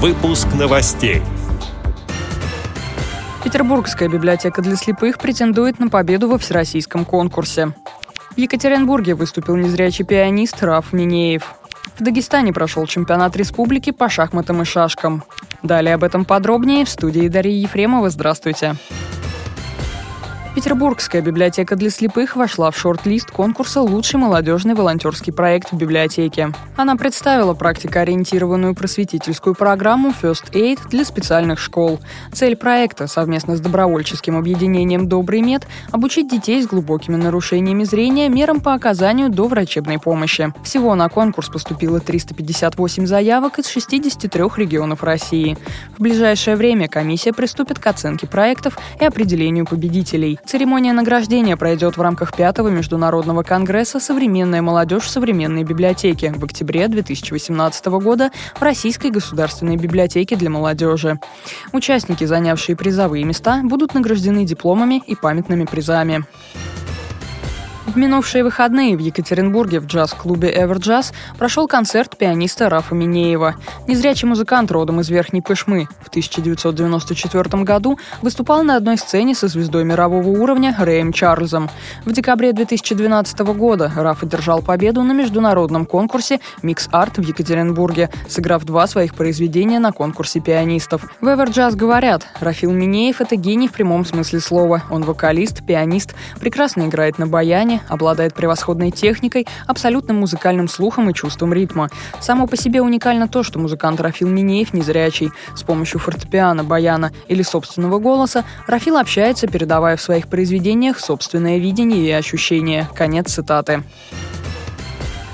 Выпуск новостей. Петербургская библиотека для слепых претендует на победу во всероссийском конкурсе. В Екатеринбурге выступил незрячий пианист Раф Минеев. В Дагестане прошел чемпионат республики по шахматам и шашкам. Далее об этом подробнее в студии Дарьи Ефремова. Здравствуйте. Петербургская библиотека для слепых вошла в шорт-лист конкурса «Лучший молодежный волонтерский проект в библиотеке». Она представила практикоориентированную просветительскую программу First Aid для специальных школ. Цель проекта совместно с добровольческим объединением «Добрый мед» обучить детей с глубокими нарушениями зрения мерам по оказанию доврачебной помощи. Всего на конкурс поступило 358 заявок из 63 регионов России. В ближайшее время комиссия приступит к оценке проектов и определению победителей. Церемония награждения пройдет в рамках пятого международного конгресса «Современная молодежь в современной библиотеке» в октябре 2018 года в Российской государственной библиотеке для молодежи. Участники, занявшие призовые места, будут награждены дипломами и памятными призами. В минувшие выходные в Екатеринбурге в джаз-клубе Everjazz прошел концерт пианиста Рафа Минеева. Незрячий музыкант родом из Верхней Пышмы в 1994 году выступал на одной сцене со звездой мирового уровня Рэем Чарльзом. В декабре 2012 года Раф одержал победу на международном конкурсе «Микс Арт» в Екатеринбурге, сыграв два своих произведения на конкурсе пианистов. В Everjazz говорят, Рафил Минеев – это гений в прямом смысле слова. Он вокалист, пианист, прекрасно играет на баяне, обладает превосходной техникой, абсолютным музыкальным слухом и чувством ритма. Само по себе уникально то, что музыкант Рафил Минеев незрячий. С помощью фортепиано, баяна или собственного голоса Рафил общается, передавая в своих произведениях собственное видение и ощущения. Конец цитаты.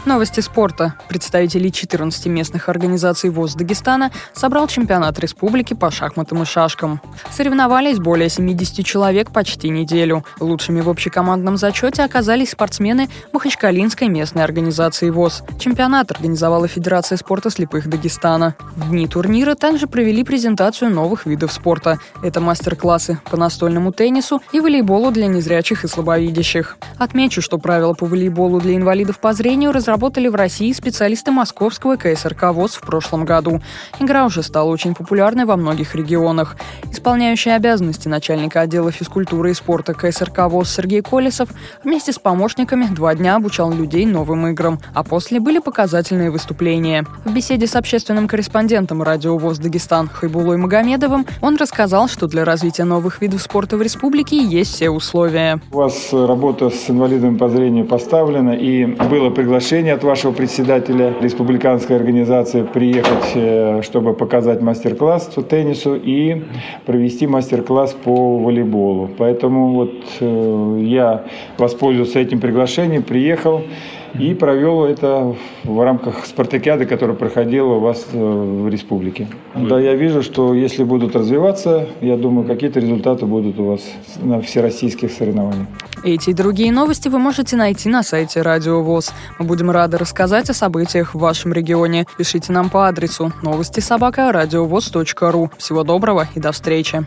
Новости спорта. Представители 14 местных организаций ВОЗ Дагестана собрал чемпионат республики по шахматам и шашкам. Соревновались более 70 человек почти неделю. Лучшими в общекомандном зачете оказались спортсмены Махачкалинской местной организации ВОЗ. Чемпионат организовала Федерация спорта слепых Дагестана. В дни турнира также провели презентацию новых видов спорта. Это мастер-классы по настольному теннису и волейболу для незрячих и слабовидящих. Отмечу, что правила по волейболу для инвалидов по зрению работали в России специалисты московского КСРК ВОЗ в прошлом году. Игра уже стала очень популярной во многих регионах. Исполняющий обязанности начальника отдела физкультуры и спорта КСРК ВОЗ Сергей Колесов вместе с помощниками два дня обучал людей новым играм, а после были показательные выступления. В беседе с общественным корреспондентом радио ВОЗ Дагестан Хайбулой Магомедовым он рассказал, что для развития новых видов спорта в республике есть все условия. У вас работа с инвалидами по зрению поставлена, и было приглашение приглашение от вашего председателя республиканской организации приехать, э, чтобы показать мастер-класс по теннису и провести мастер-класс по волейболу. Поэтому вот э, я воспользовался этим приглашением, приехал и провел это в рамках спартакиады, которая проходила у вас э, в республике. Да, я вижу, что если будут развиваться, я думаю, какие-то результаты будут у вас на всероссийских соревнованиях. Эти и другие новости вы можете найти на сайте Радио ВОЗ. Мы будем рады рассказать о событиях в вашем регионе. Пишите нам по адресу новости собака ру. Всего доброго и до встречи.